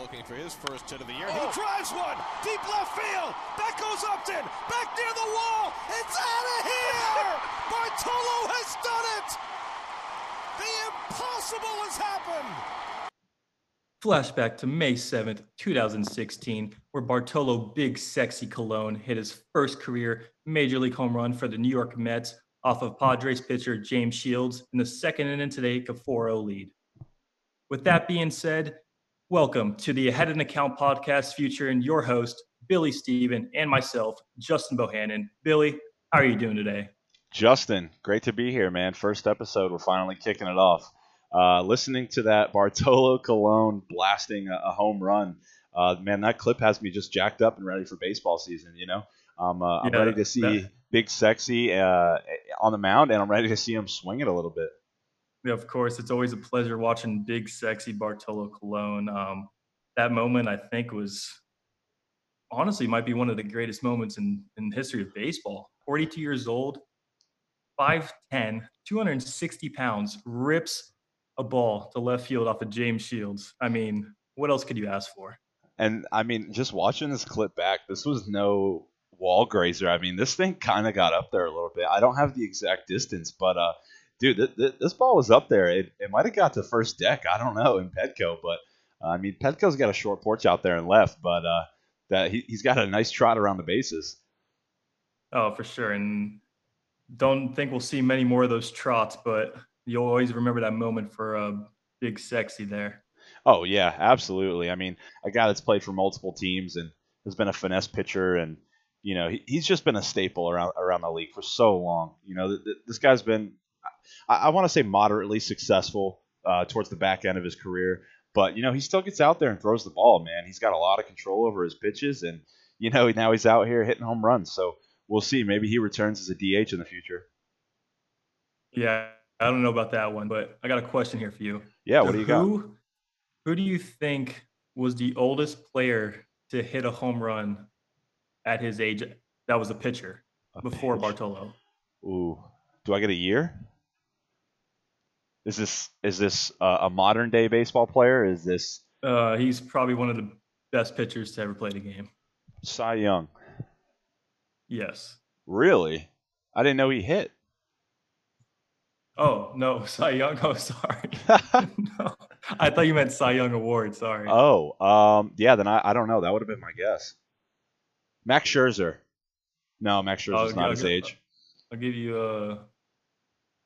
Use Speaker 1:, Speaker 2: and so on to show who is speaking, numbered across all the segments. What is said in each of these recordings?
Speaker 1: looking for his first hit of the year. He oh. drives one deep left field. Back goes Upton. Back near the wall. It's out of here. Bartolo has done it. The impossible has happened.
Speaker 2: Flashback to May 7th, 2016, where Bartolo Big Sexy Colon hit his first career major league home run for the New York Mets off of Padres pitcher James Shields in the second inning to take a 4 0 lead. With that being said, welcome to the Ahead and Account podcast featuring your host, Billy Steven, and myself, Justin Bohannon. Billy, how are you doing today?
Speaker 3: Justin, great to be here, man. First episode, we're finally kicking it off. Uh, listening to that Bartolo Colon blasting a, a home run, uh, man, that clip has me just jacked up and ready for baseball season. You know, um, uh, I'm
Speaker 2: Yeah,
Speaker 3: ready to see
Speaker 2: that-
Speaker 3: Big Sexy uh, on the mound, and I'm ready to see him swing it a little bit.
Speaker 2: Yeah, of course, it's always a pleasure watching big, sexy Bartolo Colon. Um, that moment, I think, was honestly might be one of the greatest moments in in the history of baseball. 42 years old, 5'10", 260 pounds, rips a ball to left field off of James Shields. I mean, what else could you ask for?
Speaker 3: And I mean, just watching this clip back, this was no wall grazer. I mean, this thing kind of got up there a little bit. I don't have the exact distance, but uh, dude, th- th- this ball was up there. It, it might have got to first deck. I don't know in Petco, but uh, I mean, Petco's got a short porch out there and left, but uh, that he, he's got a nice trot around the bases.
Speaker 2: Oh, for sure. And don't think we'll see many more of those trots, but you'll always remember that moment for uh, big, sexy there.
Speaker 3: Oh yeah, absolutely. I mean, a guy that's played for multiple teams and has been a finesse pitcher, and you know, he, he's just been a staple around around the league for so long. You know, th- th- this guy's been, I, I want to say, moderately successful uh, towards the back end of his career, but you know, he still gets out there and throws the ball. Man, he's got a lot of control over his pitches, and you know, now he's out here hitting home runs. So we'll see. Maybe he returns as a DH in the future.
Speaker 2: Yeah, I don't know about that one, but I got a question here for you.
Speaker 3: Yeah. What do you got?
Speaker 2: who, Who do you think was the oldest player to hit a home run at his age? That was a pitcher
Speaker 3: A
Speaker 2: before
Speaker 3: pitch.
Speaker 2: Bartolo.
Speaker 3: Ooh, do I get a year? Is this is this uh, a modern day baseball player? Is this
Speaker 2: Uh, he's probably one of the best pitchers to ever play the game.
Speaker 3: Cy Young?
Speaker 2: Yes.
Speaker 3: Really? I didn't know he hit.
Speaker 2: Oh no, Cy Young. Oh, sorry. no, I thought you meant Cy Young Award. Sorry.
Speaker 3: oh, um, yeah. Then I, I don't know. That would have been my guess. Max Scherzer. No, Max Scherzer's
Speaker 2: okay,
Speaker 3: not his
Speaker 2: okay.
Speaker 3: age.
Speaker 2: I'll give you uh,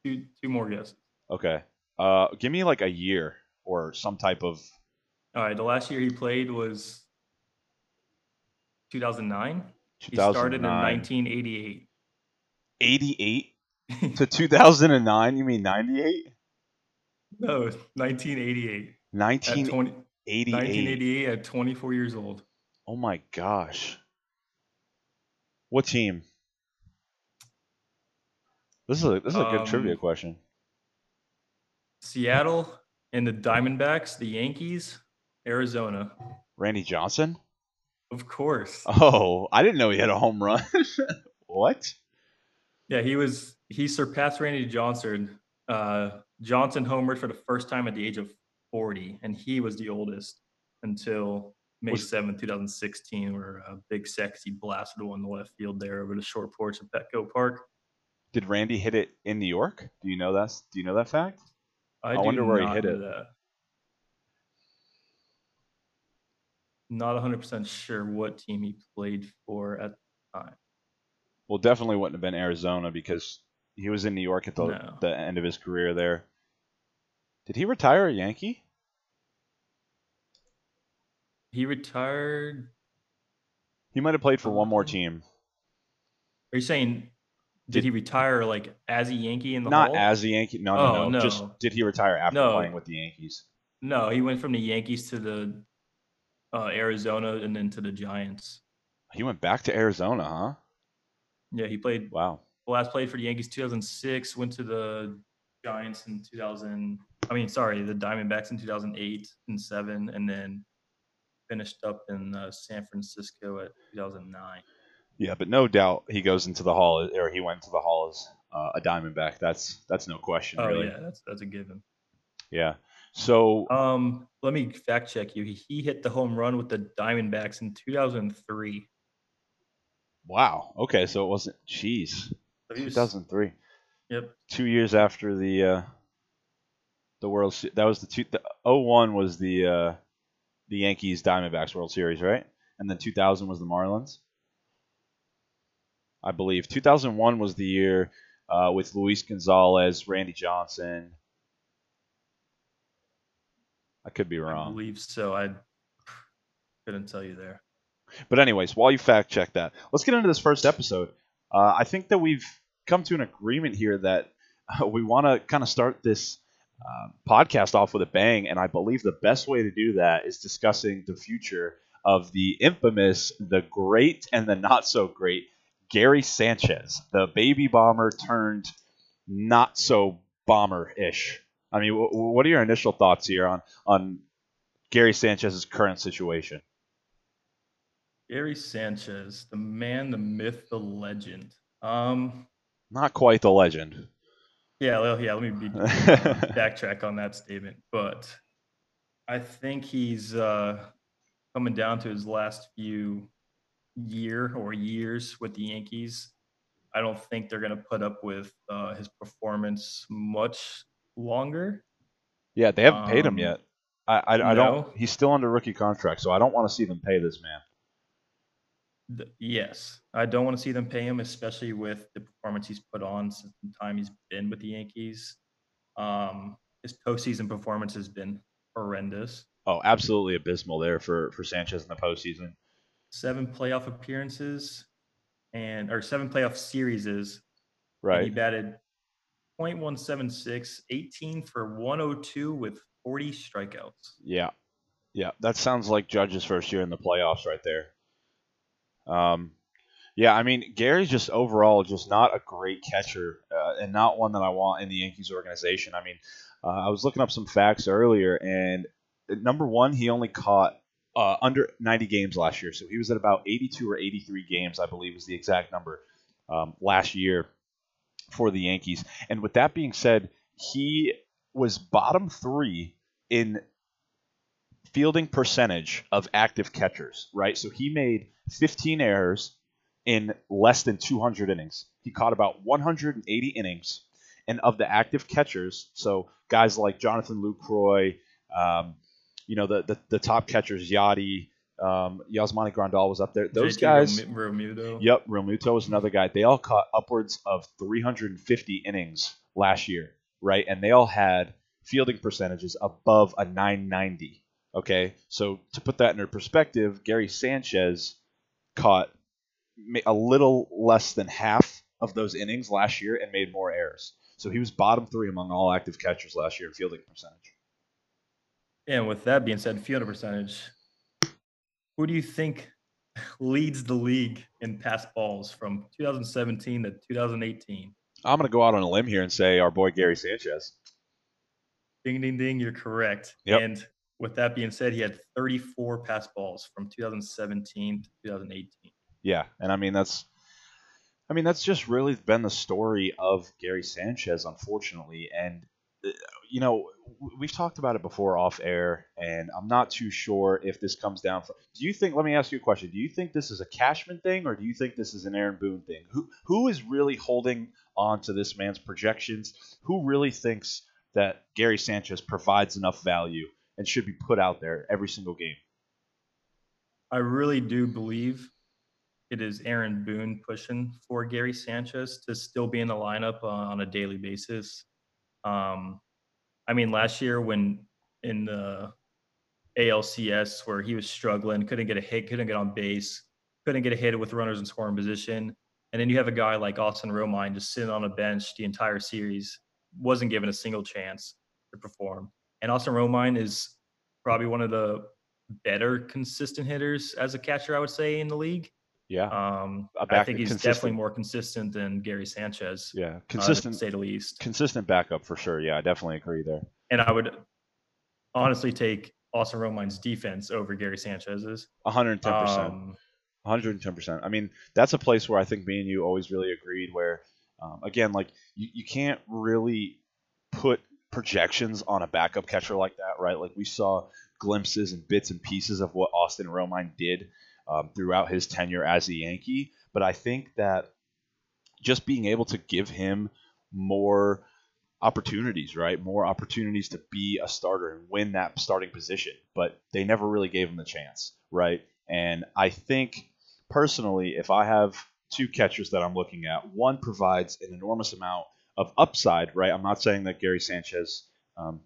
Speaker 2: two two more guesses.
Speaker 3: Okay. Uh, give me like a year or some type of.
Speaker 2: All right, the last year he played was 2009. He started in 1988.
Speaker 3: 88 to 2009. You mean 98?
Speaker 2: no, 1988. At 20,
Speaker 3: 1988.
Speaker 2: 1988 at 24 years old.
Speaker 3: Oh my gosh. What team? This is a this is a good trivia
Speaker 2: Um,
Speaker 3: question.
Speaker 2: Seattle and the Diamondbacks, the Yankees, Arizona.
Speaker 3: Randy Johnson?
Speaker 2: Of course.
Speaker 3: Oh, I didn't know he had a home run. what?
Speaker 2: Yeah, he was he surpassed Randy Johnson. Uh, Johnson homered for the first time at the age of 40, and he was the oldest until May
Speaker 3: Was-
Speaker 2: 7th, 2016, where a big sexy blasted one in the left field there over the short porch of Petco Park.
Speaker 3: Did Randy hit it in New York? Do you know that? Do you know that fact?
Speaker 2: I,
Speaker 3: I wonder where he hit it.
Speaker 2: That. Not 100% sure what team he played for at the time.
Speaker 3: Well, definitely wouldn't have been Arizona because he was in New York at the
Speaker 2: No.
Speaker 3: the end of his career there. Did he retire a Yankee?
Speaker 2: He retired.
Speaker 3: He might have played for one more
Speaker 2: Um,
Speaker 3: team.
Speaker 2: Are you saying did,
Speaker 3: Did-
Speaker 2: he retire like as a Yankee in the
Speaker 3: Not
Speaker 2: Hall?
Speaker 3: as a Yankee. No,
Speaker 2: Oh,
Speaker 3: no, no, Just did he retire after
Speaker 2: No.
Speaker 3: playing with the Yankees?
Speaker 2: No, he went from the Yankees to the uh, Arizona and then to the Giants.
Speaker 3: He went back to Arizona, huh?
Speaker 2: Yeah, he played
Speaker 3: Wow.
Speaker 2: last played for the Yankees 2006, went to the Giants in 2000. I mean, sorry, the Diamondbacks in 2008 and 7 and then finished up in uh, San Francisco at 2009.
Speaker 3: Yeah, but no doubt he goes into the hall, or he went to the hall as uh, a Diamondback. That's that's no question,
Speaker 2: Oh
Speaker 3: really.
Speaker 2: yeah, that's that's a given.
Speaker 3: Yeah. So
Speaker 2: Um, let me fact check you. He, hit the home run with the Diamondbacks in 2003.
Speaker 3: wow. Okay, so it wasn't. Jeez,
Speaker 2: was-
Speaker 3: 2003.
Speaker 2: Yep.
Speaker 3: Two years after the uh, the World. That was the two. The 01 was the uh, the Yankees Diamondbacks World Series, right? And then 2000 was the Marlins. I believe 2001 was the year uh, with Luis Gonzalez, Randy Johnson. I could be wrong.
Speaker 2: I believe so. I couldn't tell you there.
Speaker 3: But anyways, while you fact check that, let's get into this first episode. Uh, I think that we've come to an agreement here that uh, we want to kind of start this uh, podcast off with a bang, and I believe the best way to do that is discussing the future of the infamous, the great, and the not so great Gary Sanchez, the baby bomber turned not so bomber ish. I mean, w- what are your initial thoughts here on on Gary Sanchez's current situation?
Speaker 2: Gary Sanchez, the man, the myth, the legend. Um,
Speaker 3: Not quite the legend.
Speaker 2: yeah, well, yeah. Let me be backtrack on that statement, but I think he's uh, coming down to his last few year or years with the Yankees. I don't think they're going to put up with uh, his performance much longer.
Speaker 3: Yeah, they haven't paid him
Speaker 2: Um,
Speaker 3: yet. I, I, I
Speaker 2: no.
Speaker 3: don't. He's still under rookie contract, so I don't want to see them pay this man.
Speaker 2: Th- Yes, I don't want to see them pay him, especially with the performance he's put on since the time he's been with the Yankees. Um, his postseason performance has been horrendous.
Speaker 3: Oh, absolutely abysmal there for for Sanchez in the postseason.
Speaker 2: Seven playoff appearances and or seven playoff series is He batted .176, 18 for 102 with 40 strikeouts.
Speaker 3: Yeah. Yeah. That sounds like Judge's first year in the playoffs right there. Um, yeah, I mean Gary's just overall just not a great catcher, uh, and not one that I want in the Yankees organization. I mean, uh, I was looking up some facts earlier, and uh, number one, he only caught uh, under 90 games last year, so he was at about 82 or 83 games, I believe, is the exact number um, last year for the Yankees. And with that being said, he was bottom three in fielding percentage of active catchers, right? So he made 15 errors in less than 200 innings. He caught about 180 innings, and of the active catchers, so guys like Jonathan Lucroy, um, you know the, the the top catchers, Yadi, um, Yasmani Grandal was up there. Those
Speaker 2: JT
Speaker 3: guys,
Speaker 2: Romu- Romuto.
Speaker 3: Yep, Realmuto was another guy. They all caught upwards of 350 innings last year, right? And they all had fielding percentages above a 990. Okay, so to put that into perspective, Gary Sanchez caught a little less than half of those innings last year and made more errors. So he was bottom three among all active catchers last year in fielding percentage.
Speaker 2: And with that being said, field percentage, who do you think leads the league in pass balls from 2017 to 2018?
Speaker 3: I'm going to go out on a limb here and say our boy Gary Sanchez.
Speaker 2: Ding, ding, ding. You're correct.
Speaker 3: Yep.
Speaker 2: And with that being said, he had 34 pass balls from 2017 to 2018.
Speaker 3: Yeah, and I mean that's, I mean that's just really been the story of Gary Sanchez, unfortunately. And you know we've talked about it before off air, and I'm not too sure if this comes down from. Do you think? Let me ask you a question. Do you think this is a Cashman thing, or do you think this is an Aaron Boone thing? Who who is really holding on to this man's projections? Who really thinks that Gary Sanchez provides enough value and should be put out there every single game?
Speaker 2: I really do believe it is Aaron Boone pushing for Gary Sanchez to still be in the lineup on a daily basis. Um, I mean, last year when in the ALCS where he was struggling, couldn't get a hit, couldn't get on base, couldn't get a hit with runners in scoring position, and then you have a guy like Austin Romine just sitting on a bench the entire series, wasn't given a single chance to perform. And Austin Romine is probably one of the better consistent hitters as a catcher, I would say, in the league.
Speaker 3: Yeah,
Speaker 2: Um, I think he's
Speaker 3: consistent-
Speaker 2: definitely more consistent than Gary Sanchez,
Speaker 3: yeah,
Speaker 2: uh,
Speaker 3: consistent.
Speaker 2: to say the least.
Speaker 3: consistent backup for sure. Yeah, I definitely agree there.
Speaker 2: And I would honestly take Austin Romine's defense over Gary Sanchez's.
Speaker 3: 110%.
Speaker 2: Um,
Speaker 3: 110%. I mean, that's a place where I think me and you always really agreed where, um, again, like you, you can't really put projections on a backup catcher like that, right? Like we saw glimpses and bits and pieces of what Austin Romine did um, throughout his tenure as a Yankee, but I think that just being able to give him more opportunities, right? More opportunities to be a starter and win that starting position, but they never really gave him the chance, right? And I think personally, if I have two catchers that I'm looking at, one provides an enormous amount of upside, right? I'm not saying that Gary Sanchez um,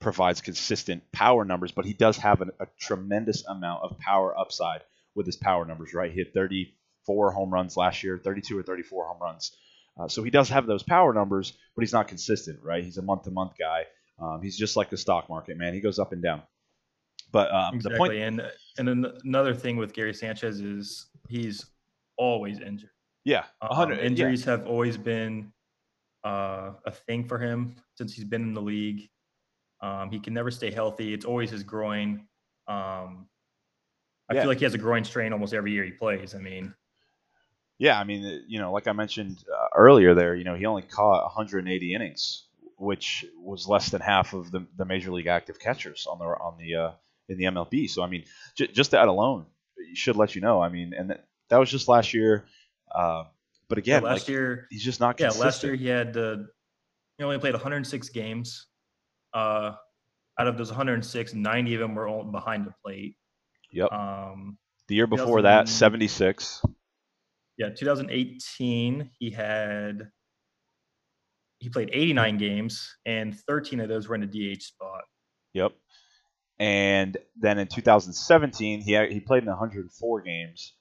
Speaker 3: provides consistent power numbers, but he does have a, a tremendous amount of power upside with his power numbers, right? He had 34 home runs last year, 32 or 34 home runs. Uh, so he does have those power numbers, but he's not consistent, right? He's a month to month guy. Um, he's just like the stock market, man. He goes up and down. But um,
Speaker 2: exactly.
Speaker 3: the point,
Speaker 2: and and another thing with Gary Sanchez is he's always injured.
Speaker 3: Yeah,
Speaker 2: um, injuries yeah. have always been uh, a thing for him since he's been in the league. Um, he can never stay healthy. It's always his groin. Um, I yeah. feel like he has a groin strain almost every year he plays. I mean,
Speaker 3: yeah, I mean, you know, like I mentioned uh, earlier, there, you know, he only caught 180 innings, which was less than half of the, the major league active catchers on the on the uh, in the MLB. So I mean, j- just that alone should let you know. I mean, and that, that was just last year. Uh, but again,
Speaker 2: yeah, last
Speaker 3: like,
Speaker 2: year
Speaker 3: he's just not.
Speaker 2: Consistent. Yeah, last year he had uh, he only played 106 games. Uh, out of those 106, 90 of them were all behind the plate.
Speaker 3: Yep.
Speaker 2: Um,
Speaker 3: the year before that, 76.
Speaker 2: Yeah, 2018 he had he played 89 games and 13 of those were in a DH spot.
Speaker 3: Yep. And then in 2017 he had, he played in 104 games,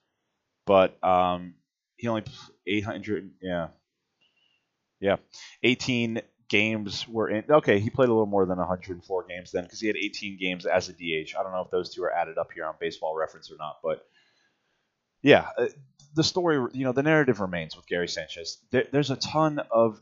Speaker 3: but um, he only 800 yeah yeah 18 games were in. Okay, he played a little more than 104 games then because he had 18 games as a DH. I don't know if those two are added up here on Baseball Reference or not, but yeah, uh, the story, you know, the narrative remains with Gary Sanchez. There, there's a ton of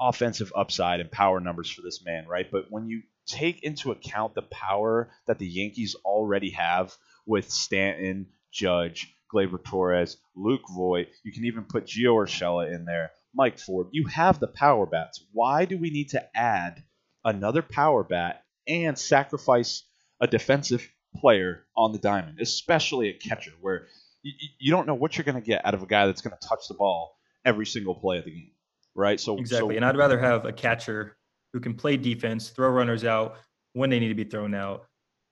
Speaker 3: offensive upside and power numbers for this man, right? But when you take into account the power that the Yankees already have with Stanton, Judge, Gleyber Torres, Luke Voit, you can even put Gio Urshela in there Mike Ford, you have the power bats. Why do we need to add another power bat and sacrifice a defensive player on the diamond, especially a catcher, where you, you don't know what you're going to get out of a guy that's going to touch the ball every single play of the game, right? So
Speaker 2: exactly,
Speaker 3: so,
Speaker 2: and I'd rather have a catcher who can play defense, throw runners out when they need to be thrown out,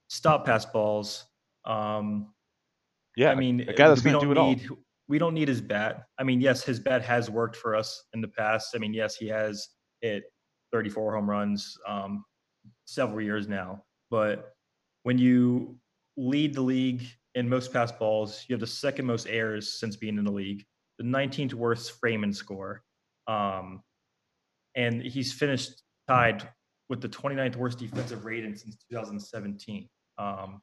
Speaker 2: stop pass balls. Um,
Speaker 3: yeah,
Speaker 2: I mean,
Speaker 3: a guy that's going to do it
Speaker 2: need,
Speaker 3: all
Speaker 2: we don't need his bat. I mean, yes, his bat has worked for us in the past. I mean, yes, he has hit 34 home runs um, several years now. But when you lead the league in most pass balls, you have the second most errors since being in the league, the 19th worst frame and score. Um, and he's finished tied with the 29th worst defensive rating since 2017. Um,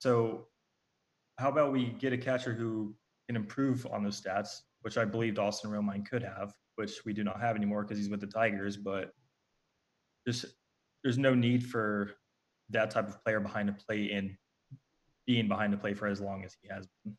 Speaker 2: so, how about we get a catcher who can improve on those stats, which I believed Austin Romine could have, which we do not have anymore because he's with the Tigers. But just there's no need for that type of player behind the plate and being behind the plate for as long as he has been.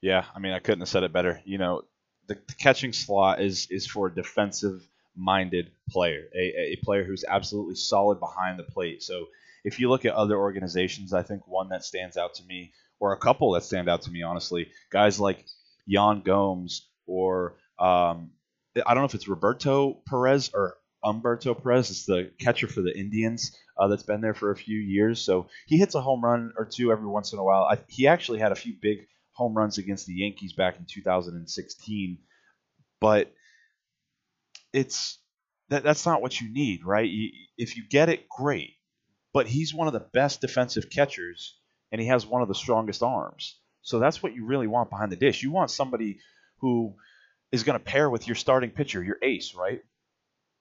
Speaker 3: Yeah, I mean, I couldn't have said it better. You know, the, the catching slot is is for a defensive minded player, a, a player who's absolutely solid behind the plate. So if you look at other organizations, I think one that stands out to me or a couple that stand out to me, honestly. Guys like Yan Gomes or um, I don't know if it's Roberto Perez or Umberto Perez. It's the catcher for the Indians uh, that's been there for a few years. So he hits a home run or two every once in a while. I, he actually had a few big home runs against the Yankees back in 2016, but it's that, that's not what you need, right? You, if you get it, great. But he's one of the best defensive catchers and he has one of the strongest arms. So that's what you really want behind the dish. You want somebody who is going to pair with your starting pitcher, your ace, right?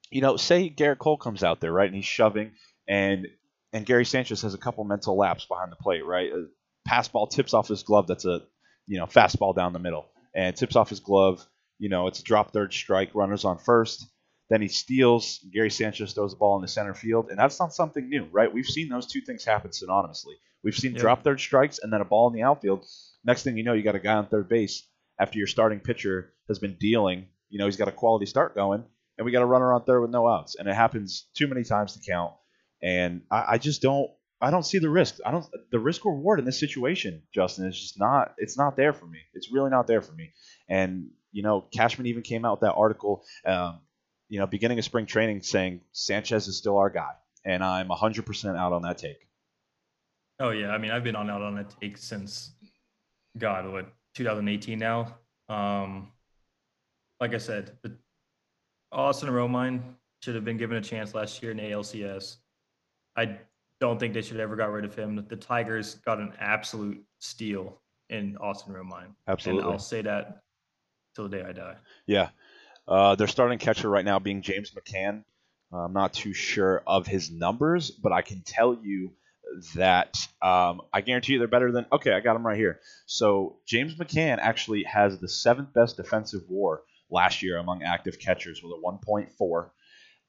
Speaker 3: You know, say Gerrit Cole comes out there, right, and he's shoving, and and Gary Sanchez has a couple mental laps behind the plate, right? A pass ball tips off his glove. That's a you know fastball down the middle, and tips off his glove. You know, it's a drop third strike. Runners on first. Then he steals. Gary Sanchez throws the ball in the center field, and that's not something new, right? We've seen those two things happen synonymously. We've seen drop third strikes and then a ball in the outfield. Next thing you know, you got a guy on third base after your starting pitcher has been dealing. You know, he's got a quality start going, and we got a runner on third with no outs, and it happens too many times to count. And I, I just don't I don't see the risk. I don't the risk reward in this situation, Justin, is just not it's not there for me. It's really not there for me. And you know, Cashman even came out with that article, um, you know, beginning of spring training saying Sanchez is still our guy, and I'm 100% out on that take.
Speaker 2: Oh yeah, I mean I've been on out on that take since God, what 2018 now. Um, like I said, the Austin Romine should have been given a chance last year in ALCS. I don't think they should have ever got rid of him. The Tigers got an absolute steal in Austin Romine.
Speaker 3: Absolutely.
Speaker 2: And I'll say that till the day I die.
Speaker 3: Yeah. Uh, their starting catcher right now being James McCann. I'm not too sure of his numbers, but I can tell you that um, I guarantee you they're better than. Okay, I got them right here. So James McCann actually has the seventh best defensive WAR last year among active catchers with a 1.4.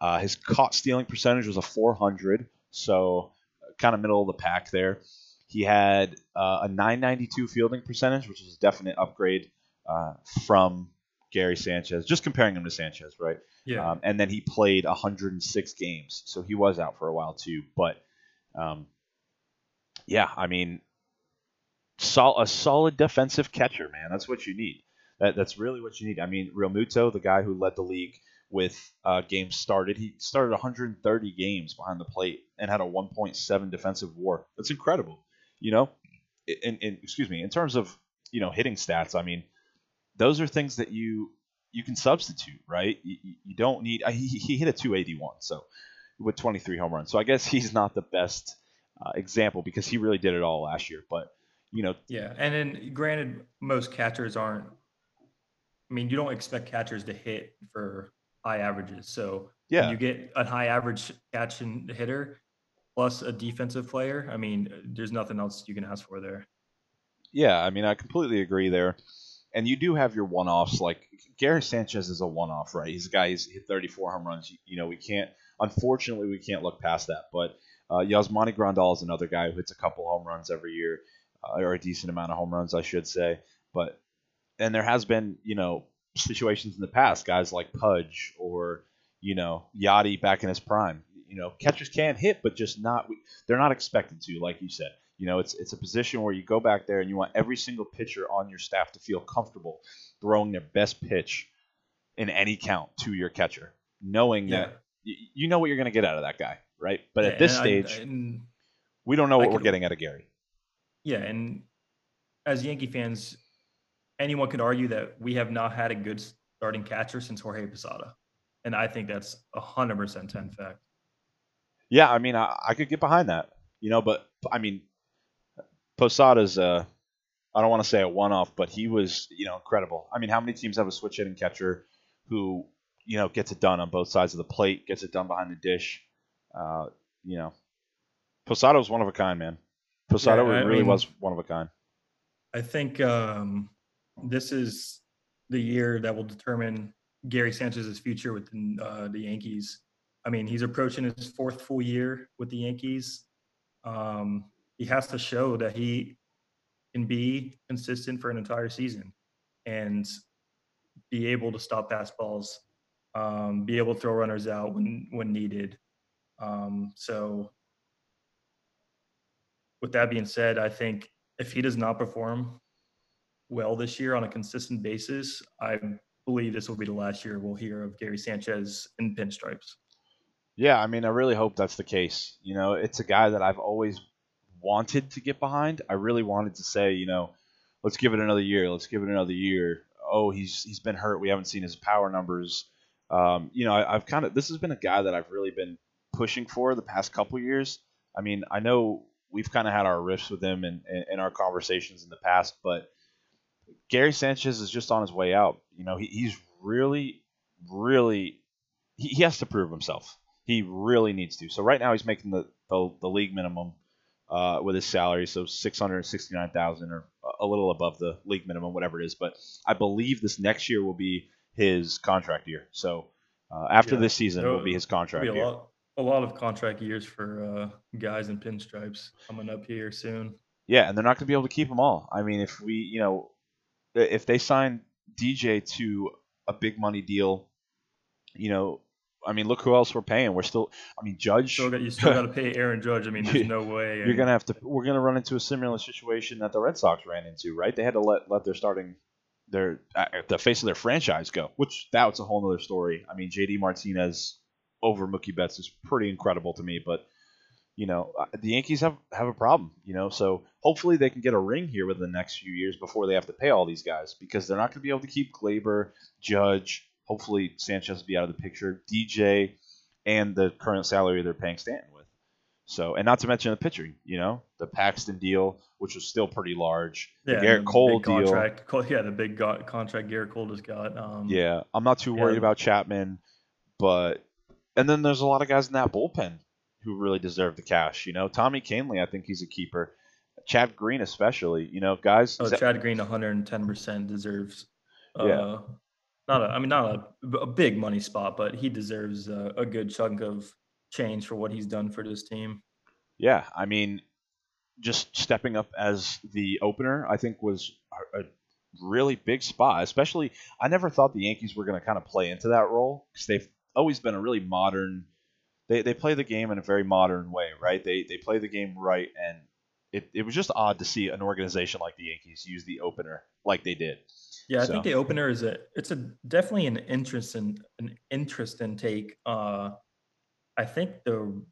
Speaker 3: Uh, his caught stealing percentage was a 400, so kind of middle of the pack there. He had uh, a 992 fielding percentage, which is a definite upgrade uh, from Gary Sanchez. Just comparing him to Sanchez, right?
Speaker 2: Yeah.
Speaker 3: Um, and then he played 106 games, so he was out for a while too. But um, yeah, I mean, sol- a solid defensive catcher, man. That's what you need. That, that's really what you need. I mean, Realmuto, the guy who led the league with uh, games started, he started 130 games behind the plate and had a 1.7 defensive WAR. That's incredible. You know, in, in excuse me, in terms of you know hitting stats, I mean, those are things that you you can substitute, right? You, you don't need. He, he hit a 281, so with 23 home runs. So I guess he's not the best uh, example because he really did it all last year. But you know,
Speaker 2: yeah, and then granted, most catchers aren't. I mean, you don't expect catchers to hit for high averages. So
Speaker 3: yeah,
Speaker 2: you get a high average catch and hitter plus a defensive player. I mean, there's nothing else you can ask for there.
Speaker 3: Yeah, I mean, I completely agree there. And you do have your one-offs. Like Gary Sanchez is a one-off, right? He's a guy who's hit 34 home runs. You, you know, we can't. Unfortunately, we can't look past that. But uh, Yasmani Grandal is another guy who hits a couple home runs every year, uh, or a decent amount of home runs, I should say. But and there has been, you know, situations in the past, guys like Pudge or you know Yadi back in his prime. You know, catchers can't hit, but just not. They're not expected to, like you said. You know, it's it's a position where you go back there and you want every single pitcher on your staff to feel comfortable throwing their best pitch in any count to your catcher, knowing
Speaker 2: Yeah.
Speaker 3: that y- you know what you're going to get out of that guy, right? But
Speaker 2: Yeah,
Speaker 3: at this
Speaker 2: I-
Speaker 3: stage,
Speaker 2: and-
Speaker 3: we don't know
Speaker 2: I
Speaker 3: what we're getting out of Gary.
Speaker 2: yeah, and as Yankee fans, anyone could argue that we have not had a good starting catcher since Jorge Posada, and I think that's a hundred percent ten fact.
Speaker 3: Yeah, I mean, I, I could get behind that, you know, but I mean, Posada's, uh, I don't want to say a one-off, but he was, you know, incredible. I mean, how many teams have a switch hitting catcher who, you know, gets it done on both sides of the plate, gets it done behind the dish? Uh, you know, Posada was one of a kind, man. Posada
Speaker 2: Yeah,
Speaker 3: really
Speaker 2: mean-
Speaker 3: was one of a kind.
Speaker 2: I think um, this is the year that will determine Gary Sanchez's future within uh, the Yankees. I mean, he's approaching his fourth full year with the Yankees. Um, he has to show that he can be consistent for an entire season and be able to stop fastballs, um, be able to throw runners out when when needed. Um, so, with that being said, I think if he does not perform well this year on a consistent basis, I believe this will be the last year we'll hear of Gary Sanchez in pinstripes.
Speaker 3: Yeah, I mean, I really hope that's the case. You know, it's a guy that I've always wanted to get behind. I really wanted to say, you know, let's give it another year. Let's give it another year. Oh, he's he's been hurt. We haven't seen his power numbers. Um, you know, I, I've kind of this has been a guy that I've really been pushing for the past couple years. I mean, I know we've kind of had our riffs with him in, in, in our conversations in the past, but Gary Sanchez is just on his way out. You know, he, he's really, really, he, he has to prove himself. He really needs to. So right now he's making the the, the league minimum uh, with his salary, so six hundred sixty nine thousand or a little above the league minimum, whatever it is. But I believe this next year will be his contract year. So uh, after
Speaker 2: Yeah.
Speaker 3: this season will
Speaker 2: It'll-
Speaker 3: be his contract
Speaker 2: be
Speaker 3: year.
Speaker 2: lot, a lot of contract years for uh, guys in pinstripes coming up here soon.
Speaker 3: Yeah, and they're not going to be able to keep them all. I mean, if we, you know, if they sign DJ to a big money deal you know, I mean, look who else we're paying. We're still, I mean, Judge.
Speaker 2: Still got, you still got to pay Aaron Judge. I mean, there's no way.
Speaker 3: You're gonna have to. We're gonna run into a similar situation that the Red Sox ran into, right? They had to let let their starting, their uh, the face of their franchise go, which that's a whole other story. I mean, JD Martinez over Mookie Betts is pretty incredible to me, but you know, uh, the Yankees have have a problem. You know, so hopefully they can get a ring here within the next few years before they have to pay all these guys because they're not going to be able to keep Gleyber, Judge. Hopefully Sanchez will be out of the picture. DJ and the current salary they're paying Stanton with. So, and not to mention the pitching, you know, the Paxton deal, which was still pretty large.
Speaker 2: Yeah,
Speaker 3: the Gerrit
Speaker 2: the
Speaker 3: Cole
Speaker 2: big
Speaker 3: deal.
Speaker 2: contract. Yeah, the big go- contract Gerrit Cole just got. Um,
Speaker 3: Yeah, I'm not too worried
Speaker 2: Yeah.
Speaker 3: about Chapman, but and then there's a lot of guys in that bullpen who really deserve the cash. You know, Tommy Kahnle, I think he's a keeper. Chad Green, especially. You know, guys.
Speaker 2: Oh, Chad Green, 110% deserves. Uh,
Speaker 3: Yeah.
Speaker 2: Not a, I mean, not a, a big money spot, but he deserves a, a good chunk of change for what he's done for this team.
Speaker 3: Yeah, I mean, just stepping up as the opener, I think was a a really big spot. Especially, I never thought the Yankees were going to kind of play into that role because they've always been a really modern. They, they play the game in a very modern way, right? They they play the game right, and it, it was just odd to see an organization like the Yankees use the opener like they did.
Speaker 2: Yeah, I
Speaker 3: So-
Speaker 2: think the opener is a it's a definitely an interest in an interest in take. Uh, I think the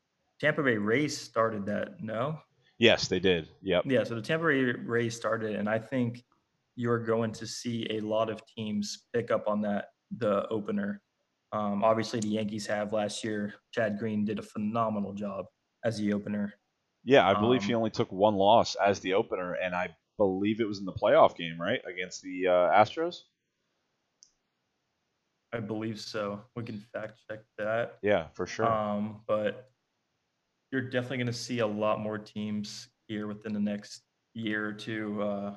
Speaker 2: Tampa Bay Rays started that. No,
Speaker 3: Yes, they did. Yep.
Speaker 2: yeah. So the Tampa Bay Rays started, and I think you're going to see a lot of teams pick up on that the opener. Um, obviously, the Yankees have last year. Chad Green did a phenomenal job as the opener.
Speaker 3: Yeah, I believe he
Speaker 2: Um,
Speaker 3: only took one loss as the opener, and I believe it was in the playoff game, right, against the uh, Astros.
Speaker 2: I believe so. We can fact check that.
Speaker 3: Yeah, for sure.
Speaker 2: Um, but you're definitely going to see a lot more teams here within the next year or two uh,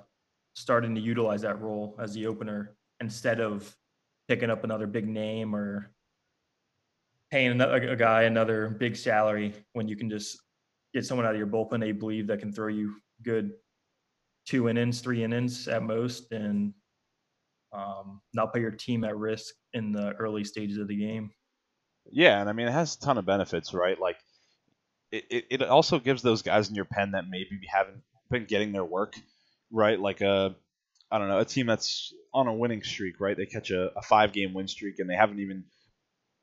Speaker 2: starting to utilize that role as the opener instead of picking up another big name or paying a guy another big salary when you can just get someone out of your bullpen they believe that can throw you good two innings, three innings at most, and um, not put your team at risk in the early stages of the game.
Speaker 3: Yeah, and I mean it has a ton of benefits, right? Like it, it, it also gives those guys in your pen that maybe haven't been getting their work, right? Like a I don't know, a team that's on a winning streak, right? They catch a, a five game win streak and they haven't even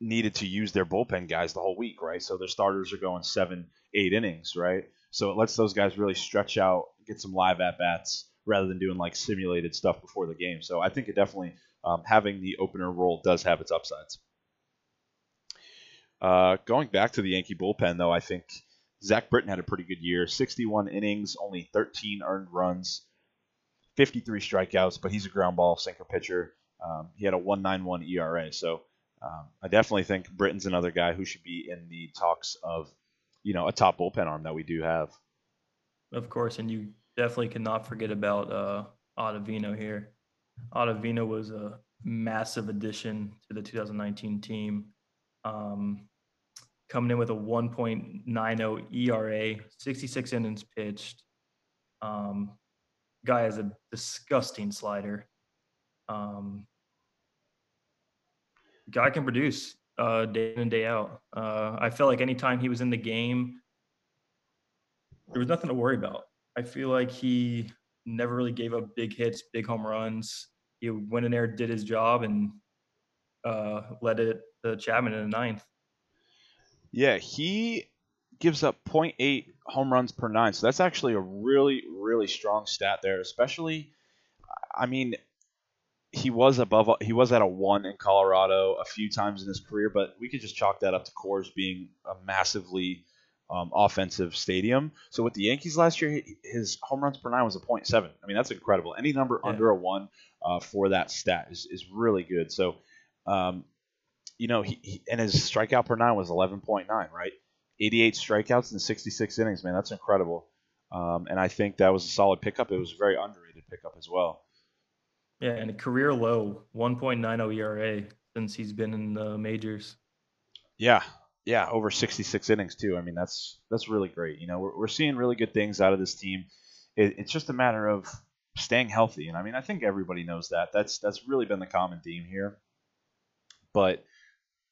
Speaker 3: needed to use their bullpen guys the whole week, right? So their starters are going seven, eight innings, right? So it lets those guys really stretch out, get some live at bats rather than doing like simulated stuff before the game. So I think it definitely um, having the opener role does have its upsides. Uh, going back to the Yankee bullpen, though, I think Zach Britton had a pretty good year. 61 innings, only 13 earned runs, 53 strikeouts, but he's a ground ball sinker pitcher. Um, he had a 1.91 ERA, so um, I definitely think Britton's another guy who should be in the talks of, you know, a top bullpen arm that we do have.
Speaker 2: Of course, and you definitely cannot forget about uh, Ottavino here. Ottavino was a massive addition to the 2019 team, um, coming in with a 1.90 ERA, 66 innings pitched. Um, guy has a disgusting slider. Um, guy can produce uh, day in and day out. Uh, I feel like anytime he was in the game, there was nothing to worry about. I feel like he never really gave up big hits, big home runs. He went in there, did his job, and uh, led it to Chapman in the ninth.
Speaker 3: Yeah, he gives up 0.8 home runs per nine. So that's actually a really, really strong stat there. Especially, I mean, he was above, he was at a one in Colorado a few times in his career, but we could just chalk that up to Coors being a massively um, offensive stadium. So with the Yankees last year, his home runs per nine was a 0.7. I mean, that's incredible. Any number
Speaker 2: Yeah.
Speaker 3: under a one uh, for that stat is, is really good. So, um, you know, he, he and his strikeout per nine was 11.9, right? 88 strikeouts in 66 innings, man, that's incredible. Um, and I think that was a solid pickup. It was a very underrated pickup as well.
Speaker 2: Yeah, and a career low, 1.90 ERA since he's been in the majors.
Speaker 3: Yeah, yeah, over 66 innings too. I mean, that's that's really great. You know, we're, we're seeing really good things out of this team. It, it's just a matter of staying healthy, and I mean, I think everybody knows that. That's that's really been the common theme here. But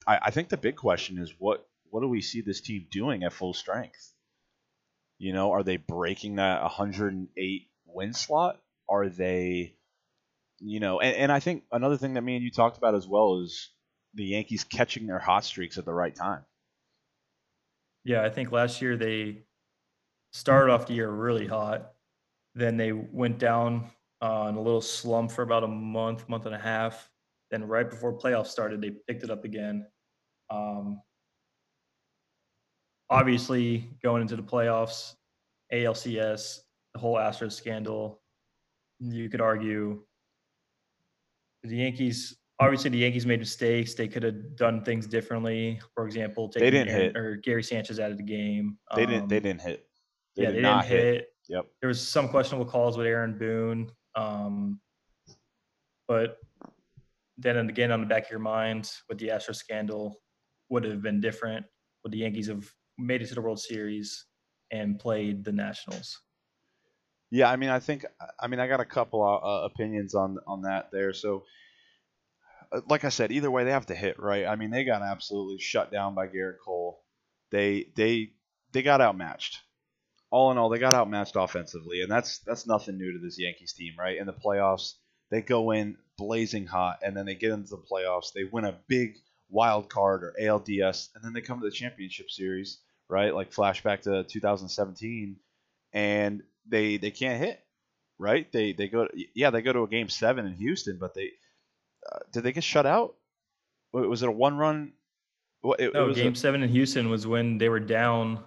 Speaker 3: I, I think the big question is what what do we see this team doing at full strength? You know, are they breaking that 108 win slot? Are they, you know, and, and I think another thing that me and you talked about as well is the Yankees catching their hot streaks at the right time.
Speaker 2: Yeah, I think last year they started off the year really hot. Then they went down on a little slump for about a month, month and a half. Then right before playoffs started, they picked it up again. Um, obviously, going into the playoffs, ALCS, the whole Astros scandal, you could argue the Yankees. Obviously, the Yankees made mistakes. They could have done things differently. For example, taking
Speaker 3: didn't
Speaker 2: Aaron-
Speaker 3: hit.
Speaker 2: or Gary Sanchez out of the game.
Speaker 3: They didn't. They
Speaker 2: Um,
Speaker 3: didn't hit. They
Speaker 2: yeah,
Speaker 3: did
Speaker 2: they
Speaker 3: not
Speaker 2: didn't hit.
Speaker 3: Yep.
Speaker 2: There was some questionable calls with Aaron Boone. Um, but then again, on the back of your mind, with the Astro scandal, would have been different. Would the Yankees have made it to the World Series and played the Nationals?
Speaker 3: Yeah, I mean, I think, I mean, I got a couple uh, opinions on on that there. So, uh, like I said, either way, they have to hit, right? I mean, they got absolutely shut down by Gerrit Cole. They they they got outmatched. All in all, they got outmatched offensively, and that's that's nothing new to this Yankees team, right? In the playoffs, they go in blazing hot, and then they get into the playoffs, they win a big wild card or ALDS, and then they come to the championship series, right? Like flashback to 2017, and they they can't hit, right? They they go yeah they go to a game seven in Houston, but they uh, did they get shut out? Was it a one run? Well, it, it
Speaker 2: No,
Speaker 3: was a-
Speaker 2: Game Seven in Houston was when they were down.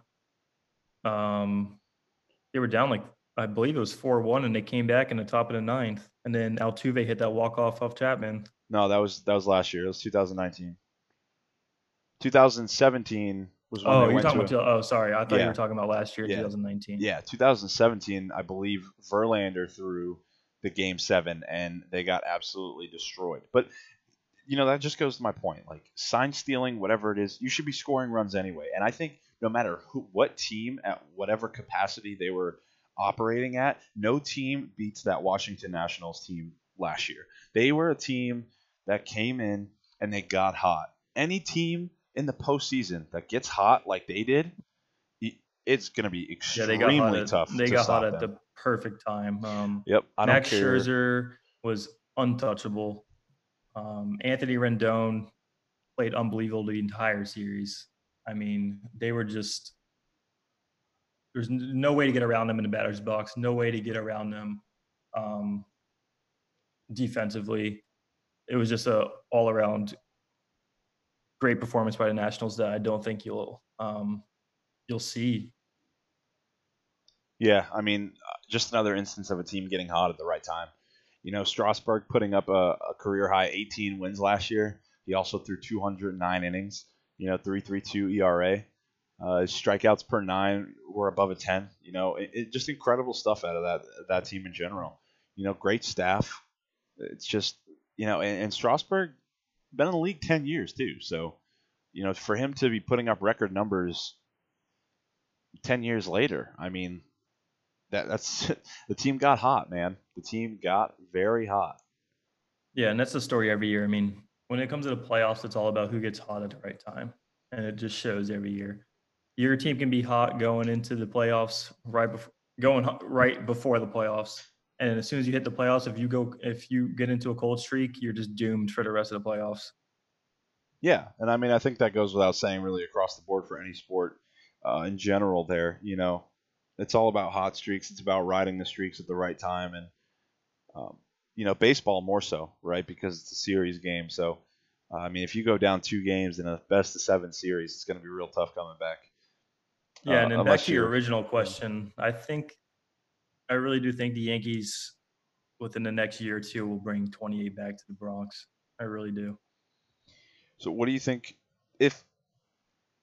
Speaker 2: Um, they were down like I believe it was four one, and they came back in the top of the ninth, and then Altuve hit that walk off off Chapman.
Speaker 3: no, that was that was last year. It was 2019. 2017 was when
Speaker 2: Oh, you're talking
Speaker 3: to.
Speaker 2: about? Oh, sorry, I thought you were talking about last year,
Speaker 3: Yeah.
Speaker 2: 2019.
Speaker 3: yeah, 2017, I believe Verlander threw the game seven, and they got absolutely destroyed. But you know that just goes to my point. Like sign stealing, whatever it is, you should be scoring runs anyway. And I think no matter who, what team at whatever capacity they were operating at, no team beats that Washington Nationals team last year. They were a team that came in and they got hot. Any team in the postseason that gets hot like they did, it's going to be
Speaker 2: Yeah,
Speaker 3: extremely
Speaker 2: they got hot. At,
Speaker 3: tough.
Speaker 2: they
Speaker 3: to
Speaker 2: got hot at the perfect time. Um,
Speaker 3: Yep, I don't
Speaker 2: Max
Speaker 3: care.
Speaker 2: Scherzer was untouchable. Um, Anthony Rendon played unbelievable the entire series. I mean, they were just there's no way to get around them in the batter's box. No way to get around them um, defensively. It was just a all around great performance by the Nationals that I don't think you'll um, you'll see.
Speaker 3: Yeah, I mean, uh, just another instance of a team getting hot at the right time. You know, Strasburg putting up a, a career high 18 wins last year. He also threw 209 innings. You know, 3.32 ERA. Uh, strikeouts per nine were above a 10. You know, it, it just incredible stuff out of that that team in general. You know, great staff. It's just you know, and, and Strasburg been in the league 10 years too. So, you know, for him to be putting up record numbers 10 years later, I mean, that that's the team got hot, man. The team got very hot.
Speaker 2: Yeah, and that's the story every year. I mean, when it comes to the playoffs, it's all about who gets hot at the right time, and it just shows every year. Your team can be hot going into the playoffs, right before going right before the playoffs, and as soon as you hit the playoffs, if you go if you get into a cold streak, you're just doomed for the rest of the playoffs.
Speaker 3: Yeah, and I mean, I think that goes without saying, really, across the board for any sport uh, in general. There, you know, it's all about hot streaks. It's about riding the streaks at the right time, and um, you know, baseball more so, right? Because it's a series game. So, uh, I mean, if you go down two games in a best of seven series, it's going to be real tough coming back.
Speaker 2: Yeah,
Speaker 3: Uh,
Speaker 2: and then back to your original question, I think I really do think the Yankees within the next year or two will bring 28 back to the Bronx. I really do.
Speaker 3: So, what do you think if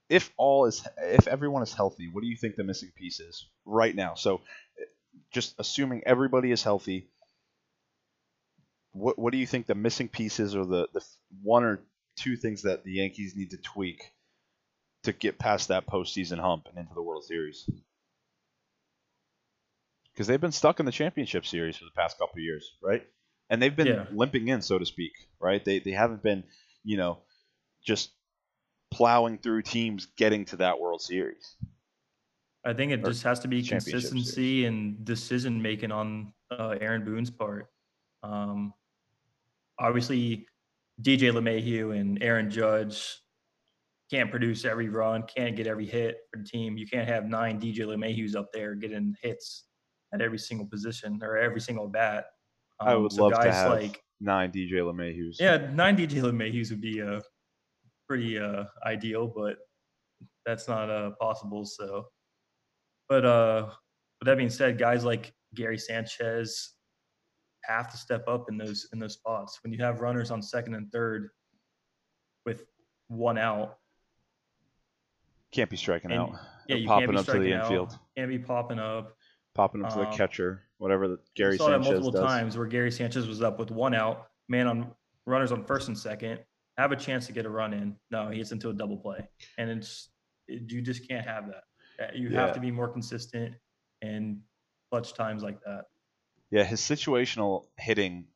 Speaker 3: if all is if everyone is healthy? What do you think the missing piece is right now? So, just assuming everybody is healthy, what what do you think the missing pieces or the the one or two things that the Yankees need to tweak to get past that postseason hump and into the World Series? Because they've been stuck in the championship series for the past couple of years, right? And they've been
Speaker 2: Yeah.
Speaker 3: limping in, so to speak, right? They they haven't been, you know, just plowing through teams getting to that World Series.
Speaker 2: I think it
Speaker 3: Or
Speaker 2: just has to be consistency and decision making on uh, Aaron Boone's part. Um, obviously, DJ LeMahieu and Aaron Judge can't produce every run, can't get every hit for the team. You can't have nine DJ LeMahieu's up there getting hits at every single position or every single bat.
Speaker 3: I
Speaker 2: Um,
Speaker 3: would
Speaker 2: so
Speaker 3: love to
Speaker 2: guys
Speaker 3: have
Speaker 2: like
Speaker 3: nine DJ LeMahieu's.
Speaker 2: yeah, nine DJ LeMahieu's would be uh, pretty uh, ideal, but that's not uh, possible. So, but uh, with that being said, guys like Gary Sanchez have to step up in those in those spots when you have runners on second and third with one out.
Speaker 3: Can't be striking
Speaker 2: And-
Speaker 3: out.
Speaker 2: Yeah, you
Speaker 3: popping
Speaker 2: can't be
Speaker 3: up to the
Speaker 2: striking out,
Speaker 3: infield.
Speaker 2: Can't be popping up.
Speaker 3: Popping up to the
Speaker 2: Um,
Speaker 3: catcher, whatever the Gary
Speaker 2: saw that
Speaker 3: Sanchez
Speaker 2: multiple
Speaker 3: does.
Speaker 2: times where Gary Sanchez was up with one out, man on runners on first and second, have a chance to get a run in. No, he gets into a double play, and it's it, you just can't have that. Uh, You
Speaker 3: Yeah.
Speaker 2: have to be more consistent and clutch times like that.
Speaker 3: Yeah, his situational hitting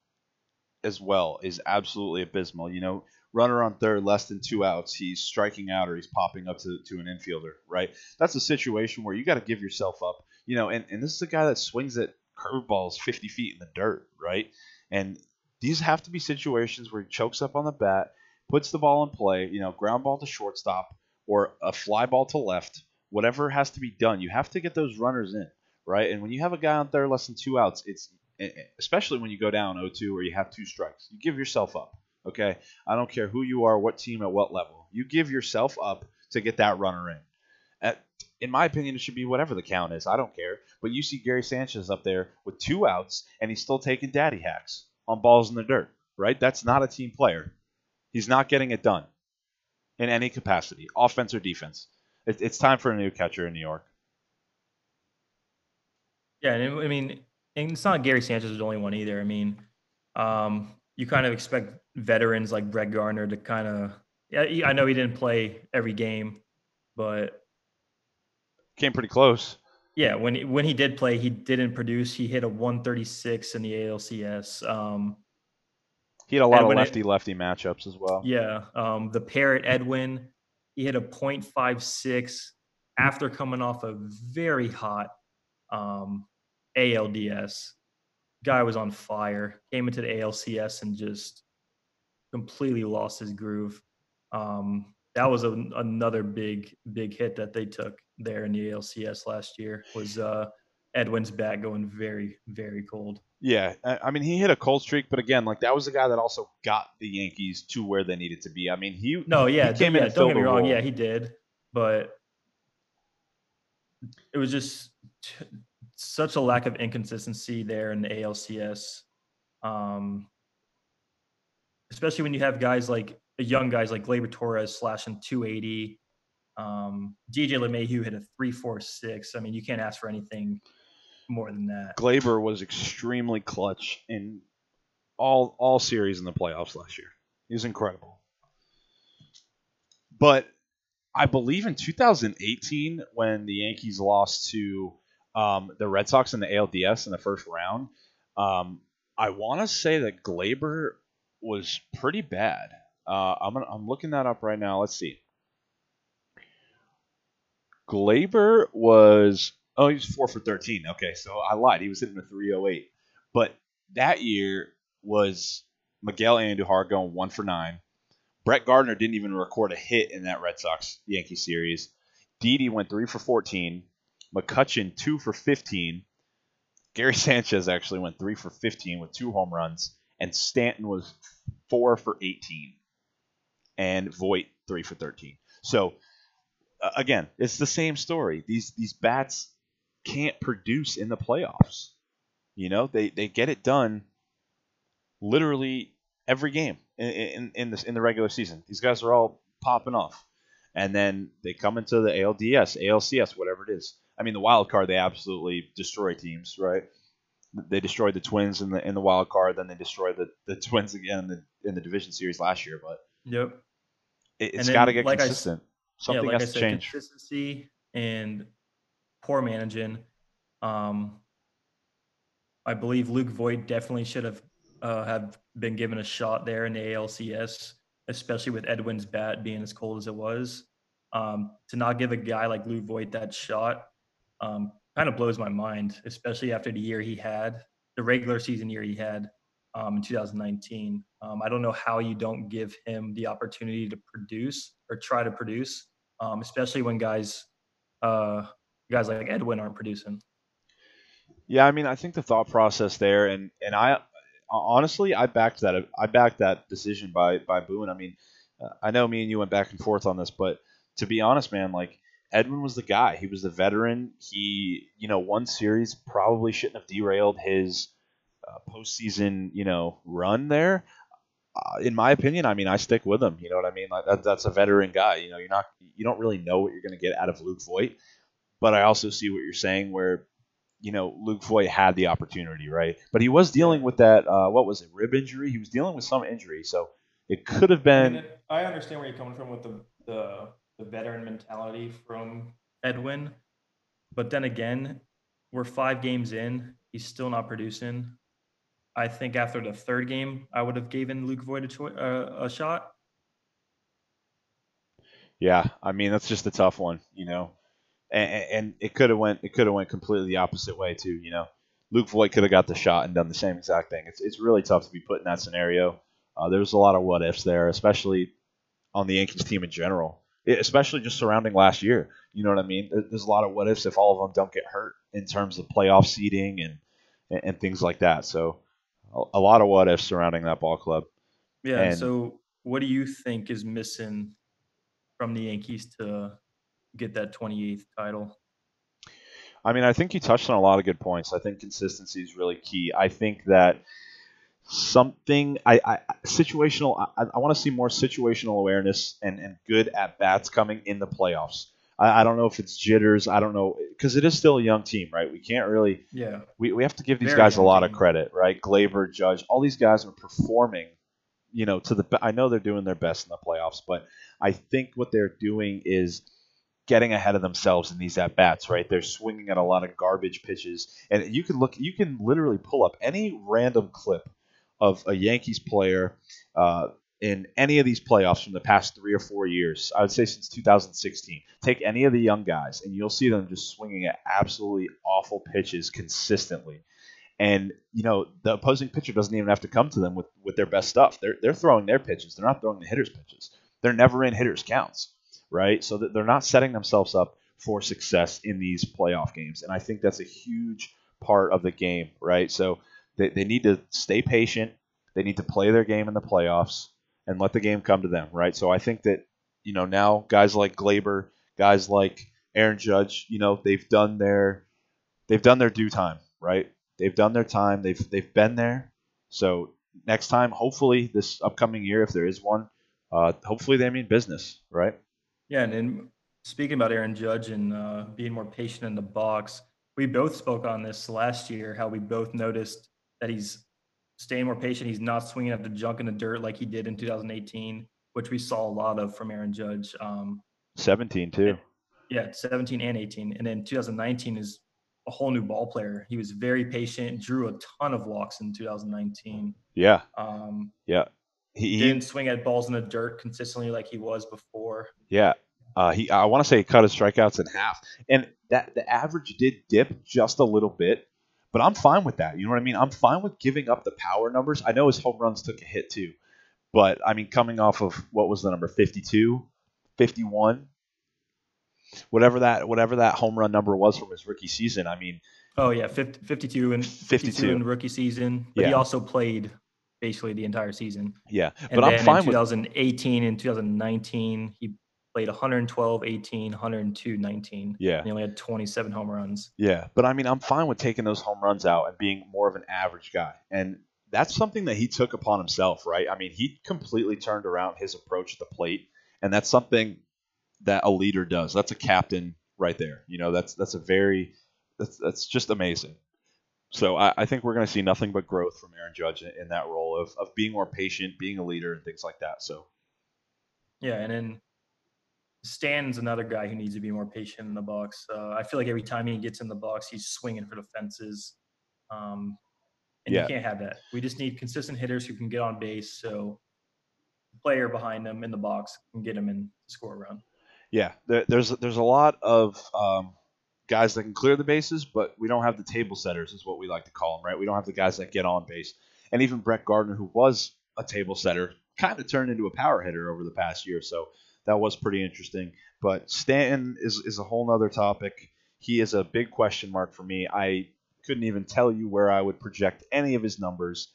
Speaker 3: as well is absolutely abysmal. You know, runner on third, less than two outs, he's striking out or he's popping up to, to an infielder, right? That's a situation where you got to give yourself up. You know, and, and this is a guy that swings at curveballs 50 feet in the dirt, right? And these have to be situations where he chokes up on the bat, puts the ball in play, you know, ground ball to shortstop or a fly ball to left, whatever has to be done. You have to get those runners in, right? And when you have a guy on third less than two outs, it's eh, eh, especially when you go down 0-2 or you have two strikes. You give yourself up. Okay, I don't care who you are, what team, at what level. You give yourself up to get that runner in. In my opinion, it should be whatever the count is. I don't care. But you see Gary Sanchez up there with two outs, and he's still taking daddy hacks on balls in the dirt. Right? That's not a team player. He's not getting it done in any capacity, offense or defense. It, it's time for a new catcher in New York.
Speaker 2: Yeah, I mean, it's not Gary Sanchez is the only one either. I mean, um, you kind of expect veterans like Brett Gardner to kind of. Yeah, I know he didn't play every game, but
Speaker 3: Came pretty close.
Speaker 2: yeah, when he, when he did play, he didn't produce. He hit a 136 in the ALCS. Um,
Speaker 3: He had a lot
Speaker 2: And
Speaker 3: of lefty lefty matchups as well.
Speaker 2: Yeah, um, the Parrot Edwin, he hit a .56 after coming off a very hot um, ALDS. Guy was on fire. Came into the ALCS and just completely lost his groove. Um, that was a, another big, big hit that they took there in the ALCS last year. Was uh, Edwin's bat going very, very cold.
Speaker 3: Yeah, I mean he hit a cold streak, but again, like that was the guy that also got the Yankees to where they needed to be. I mean he
Speaker 2: No, yeah,
Speaker 3: he came in
Speaker 2: yeah, don't get me wrong.
Speaker 3: role.
Speaker 2: Yeah, he did, but it was just t- such a lack of inconsistency there in the ALCS, um, especially when you have guys like young guys like Gleyber Torres slashing 280. Um, DJ LeMahieu hit a 346. I mean, you can't ask for anything more than that.
Speaker 3: Gleyber was extremely clutch in all all series in the playoffs last year. He was incredible. But I believe in 2018 when the Yankees lost to um, the Red Sox in the ALDS in the first round, um, I want to say that Gleyber was pretty bad. Uh, I'm gonna, I'm looking that up right now. Let's see. Gleyber was oh he was four for thirteen. Okay, so I lied. He was hitting a three oh eight. But that year was Miguel Andujar going one for nine. Brett Gardner didn't even record a hit in that Red Sox Yankee series. Didi went three for fourteen. McCutchen two for fifteen. Gary Sanchez actually went three for fifteen with two home runs, and Stanton was four for eighteen, and Voit three for thirteen. So Uh, again, it's the same story. These these bats can't produce in the playoffs. You know, they they get it done literally every game in in, in the in the regular season. These guys are all popping off, and then they come into the ALDS, ALCS, whatever it is. I mean, the wild card they absolutely destroy teams, right? They destroyed the Twins in the in the wild card, then they destroyed the, the Twins again in the in the division series last year. But
Speaker 2: Yep.
Speaker 3: it, it's got to get
Speaker 2: like I
Speaker 3: consistent. Something
Speaker 2: yeah, like
Speaker 3: has
Speaker 2: I
Speaker 3: to
Speaker 2: said,
Speaker 3: change.
Speaker 2: consistency and poor managing. Um, I believe Luke Voit definitely should have uh, have been given a shot there in the ALCS especially with Edwin's bat being as cold as it was. Um, to not give a guy like Luke Voit that shot um, kind of blows my mind, especially after the year he had, the regular season year he had um, in 2019. Um, I don't know how you don't give him the opportunity to produce or try to produce, um, especially when guys uh, guys like Edwin aren't producing.
Speaker 3: Yeah, I mean, I think the thought process there, and and I honestly, I backed that. I backed that decision by by Boone. I mean, uh, I know me and you went back and forth on this, but to be honest, man, like Edwin was the guy. He was the veteran. He, you know, one series probably shouldn't have derailed his uh, postseason, you know, run there. Uh, in my opinion, I mean, I stick with him. You know what I mean? Like that, that's a veteran guy. You know, you're not, you don't really know what you're going to get out of Luke Voit, but I also see what you're saying where, you know, Luke Voit had the opportunity, right? But he was dealing with that. Uh, what was it? Rib injury. He was dealing with some injury, so it could have been. I,
Speaker 2: mean, I understand where you're coming from with the the the veteran mentality from Edwin. But then again, we're five games in. He's still not producing. I think after the third game, I would have given Luke Voit a, cho- uh, a shot.
Speaker 3: Yeah, I mean that's just a tough one, you know, and, and it could have went it could have went completely the opposite way too, you know. Luke Voit could have got the shot and done the same exact thing. It's it's really tough to be put in that scenario. Uh, there's a lot of what ifs there, especially on the Yankees team in general especially just surrounding last year. You know what I mean? There's a lot of what ifs if all of them don't get hurt in terms of playoff seeding and and things like that. So a lot of what ifs surrounding that ball club.
Speaker 2: Yeah. And so what do you think is missing from the Yankees to get that 28th title?
Speaker 3: I mean, I think you touched on a lot of good points. I think consistency is really key. I think that something I, I situational. I, I want to see more situational awareness and, and good at bats coming in the playoffs. I, I don't know if it's jitters. I don't know because it is still a young team, right? We can't really.
Speaker 2: Yeah.
Speaker 3: We, we have to give these Very guys a lot team. of credit, right? Gleyber, Judge, all these guys are performing. You know, to the I know they're doing their best in the playoffs, but I think what they're doing is getting ahead of themselves in these at bats, right? They're swinging at a lot of garbage pitches, and you can look, you can literally pull up any random clip of a Yankees player uh, in any of these playoffs from the past three or four years. I would say since 2016. Take any of the young guys, and you'll see them just swinging at absolutely awful pitches consistently. And you know the opposing pitcher doesn't even have to come to them with, with their best stuff. They're they're throwing their pitches. They're not throwing the hitters' pitches. They're never in hitters' counts, right? So that they're not setting themselves up for success in these playoff games. And I think that's a huge part of the game, right? So they, they need to stay patient. They need to play their game in the playoffs and let the game come to them, right? So I think that, you know, now guys like Gleyber, guys like Aaron Judge, you know, they've done their they've done their due time, right? They've done their time. They've they've been there. So next time, hopefully this upcoming year, if there is one, uh, hopefully they mean business, right?
Speaker 2: Yeah, and in, speaking about Aaron Judge and uh, being more patient in the box, we both spoke on this last year. How we both noticed that he's staying more patient. He's not swinging at the junk in the dirt like he did in 2018, which we saw a lot of from Aaron Judge. Um,
Speaker 3: 17 too.
Speaker 2: Yeah, 17 and 18, and then 2019 is a whole new ball player. He was very patient, drew a ton of walks in 2019.
Speaker 3: Yeah.
Speaker 2: Um,
Speaker 3: yeah.
Speaker 2: He didn't swing at balls in the dirt consistently like he was before.
Speaker 3: Yeah. Uh, he, I want to say he cut his strikeouts in half, and that the average did dip just a little bit but I'm fine with that. You know what I mean? I'm fine with giving up the power numbers. I know his home runs took a hit too. But I mean, coming off of what was the number 52, 51, whatever that whatever that home run number was from his rookie season. I mean,
Speaker 2: oh yeah, 50, 52 and 52. 52 in rookie season. But yeah. he also played basically the entire season.
Speaker 3: Yeah,
Speaker 2: but I'm fine in 2018 with... and 2019 he played 112, 18, 102, 19.
Speaker 3: Yeah. And
Speaker 2: he only had 27 home runs.
Speaker 3: Yeah. But I mean, I'm fine with taking those home runs out and being more of an average guy. And that's something that he took upon himself, right? I mean, he completely turned around his approach at the plate. And that's something that a leader does. That's a captain right there. You know, that's that's a very that's that's just amazing. So I, I think we're going to see nothing but growth from Aaron Judge in, in that role of, of being more patient, being a leader, and things like that. So
Speaker 2: yeah, and then Stan's another guy who needs to be more patient in the box. Uh, I feel like every time he gets in the box, he's swinging for the fences. Um, and yeah. you can't have that. We just need consistent hitters who can get on base. So player behind them in the box can get him in the score run.
Speaker 3: Yeah, there, there's there's a lot of um, guys that can clear the bases, but we don't have the table setters, is what we like to call them, right? We don't have the guys that get on base. And even Brett Gardner, who was a table setter, kind of turned into a power hitter over the past year. So that was pretty interesting. But Stanton is, is a whole other topic. He is a big question mark for me. I couldn't even tell you where I would project any of his numbers.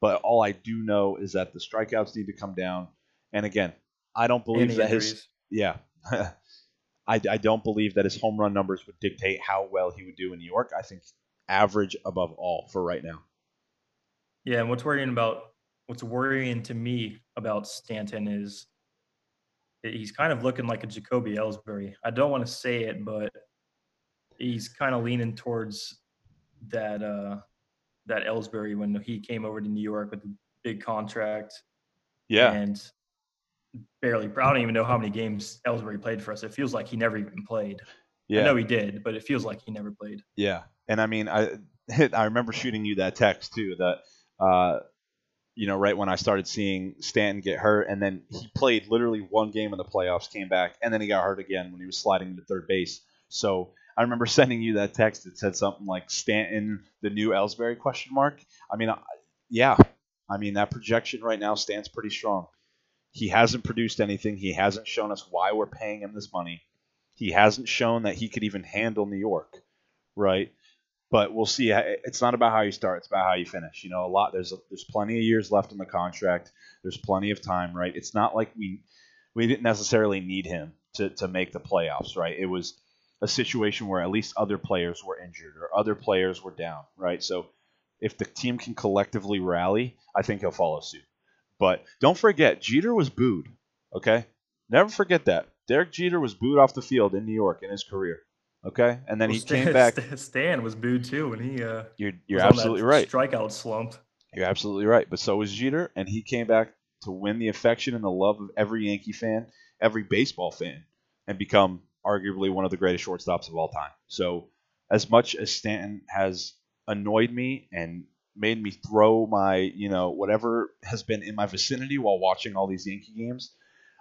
Speaker 3: But all I do know is that the strikeouts need to come down. And again, I don't believe
Speaker 2: Any
Speaker 3: that
Speaker 2: injuries.
Speaker 3: his yeah. I, I don't believe that his home run numbers would dictate how well he would do in New York. I think average above all for right now.
Speaker 2: Yeah, and what's worrying about what's worrying to me about Stanton is he's kind of looking like a Jacoby Ellsbury. I don't want to say it, but he's kind of leaning towards that uh that Ellsbury when he came over to New York with the big contract
Speaker 3: Yeah.
Speaker 2: and barely I don't even know how many games Ellsbury played for us. It feels like he never even played.
Speaker 3: Yeah, I
Speaker 2: know he did, but it feels like he never played.
Speaker 3: Yeah, and I mean, I I remember shooting you that text too. That uh, you know, right when I started seeing Stanton get hurt, and then he played literally one game in the playoffs, came back, and then he got hurt again when he was sliding into third base. So I remember sending you that text that said something like Stanton, the new Ellsbury question mark. I mean, yeah, I mean that projection right now stands pretty strong. He hasn't produced anything. He hasn't shown us why we're paying him this money. He hasn't shown that he could even handle New York, right? But we'll see. It's not about how you start; it's about how you finish. You know, a lot. There's there's plenty of years left in the contract. There's plenty of time, right? It's not like we we didn't necessarily need him to to make the playoffs, right? It was a situation where at least other players were injured or other players were down, right? So if the team can collectively rally, I think he'll follow suit. But don't forget, Jeter was booed. Okay, never forget that. Derek Jeter was booed off the field in New York in his career. Okay, and then
Speaker 2: Well,
Speaker 3: he
Speaker 2: Stan,
Speaker 3: came back.
Speaker 2: Stan- was booed too when he uh
Speaker 3: You're you're
Speaker 2: was on that
Speaker 3: absolutely right.
Speaker 2: Strikeout slump.
Speaker 3: You're absolutely right. But so was Jeter, and he came back to win the affection and the love of every Yankee fan, every baseball fan, and become arguably one of the greatest shortstops of all time. So, as much as Stanton has annoyed me and made me throw my, you know, whatever has been in my vicinity while watching all these Yankee games,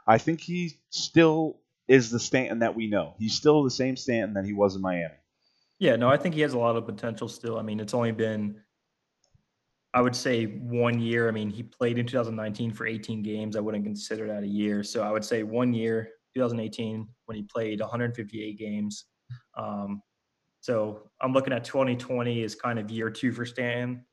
Speaker 3: I think he still is the Stanton that we know. He's still the same Stanton that he was in Miami.
Speaker 2: Yeah, no, I think he has a lot of potential still. I mean, it's only been, I would say, one year. I mean, he played in 2019 for 18 games. I wouldn't consider that a year. So I would say one year, 2018, when he played 158 games. Um, so I'm looking at 2020 as kind of year two for Stanton,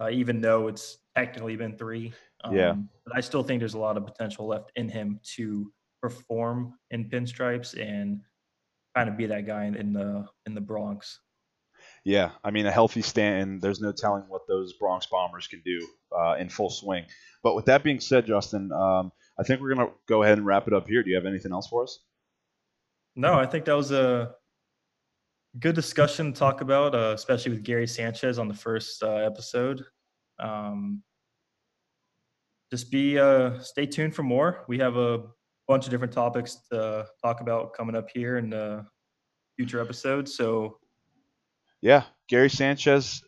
Speaker 2: uh, even though it's technically been three. Um,
Speaker 3: Yeah.
Speaker 2: But I still think there's a lot of potential left in him to perform in pinstripes and kind of be that guy in, in the in the Bronx.
Speaker 3: Yeah, I mean, a healthy Stanton, there's no telling what those Bronx Bombers can do uh, in full swing. But with that being said, Justin, um, I think we're going to go ahead and wrap it up here. Do you have anything else for us?
Speaker 2: No, I think that was a good discussion to talk about, uh, especially with Gary Sanchez on the first uh, episode. Um, just be uh, stay tuned for more. We have a bunch of different topics to talk about coming up here in the future episodes. So
Speaker 3: Yeah, Gary Sanchez,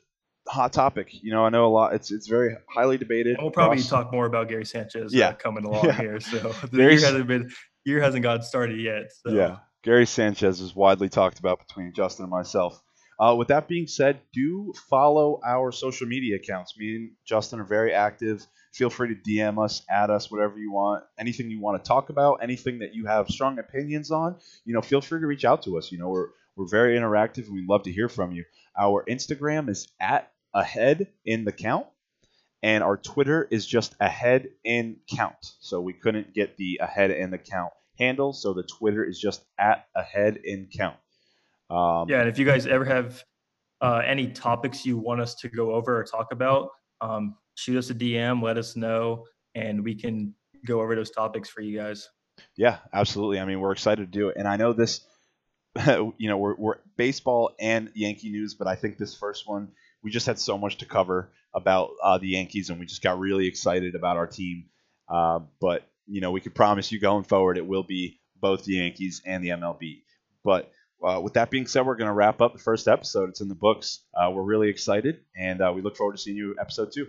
Speaker 3: hot topic. You know, I know a lot. It's it's very highly debated.
Speaker 2: and we'll probably
Speaker 3: across-
Speaker 2: talk more about Gary Sanchez
Speaker 3: Yeah.
Speaker 2: uh, coming along
Speaker 3: Yeah.
Speaker 2: here. So the
Speaker 3: Gary's-
Speaker 2: year hasn't been year hasn't gotten started yet. So.
Speaker 3: Yeah, Gary Sanchez is widely talked about between Justin and myself. Uh, with that being said, do follow our social media accounts. Me and Justin are very active. Feel free to DM us, add us, whatever you want. Anything you want to talk about, anything that you have strong opinions on, you know, feel free to reach out to us. You know, we're we're very interactive and we'd love to hear from you. Our Instagram is at ahead in the count, and our Twitter is just ahead in count. So we couldn't get the ahead in the count handle, so the Twitter is just at ahead in count. Um,
Speaker 2: Yeah, and if you guys ever have uh, any topics you want us to go over or talk about, um, shoot us a DM, let us know, and we can go over those topics for you guys.
Speaker 3: Yeah, absolutely. I mean, we're excited to do it, and I know this. you know, we're, we're baseball and Yankee news, but I think this first one we just had so much to cover about uh, the Yankees, and we just got really excited about our team. Uh, but you know, we can promise you going forward, it will be both the Yankees and the MLB. But uh, with that being said, we're going to wrap up the first episode. It's in the books. Uh, we're really excited, and uh, we look forward to seeing you episode two.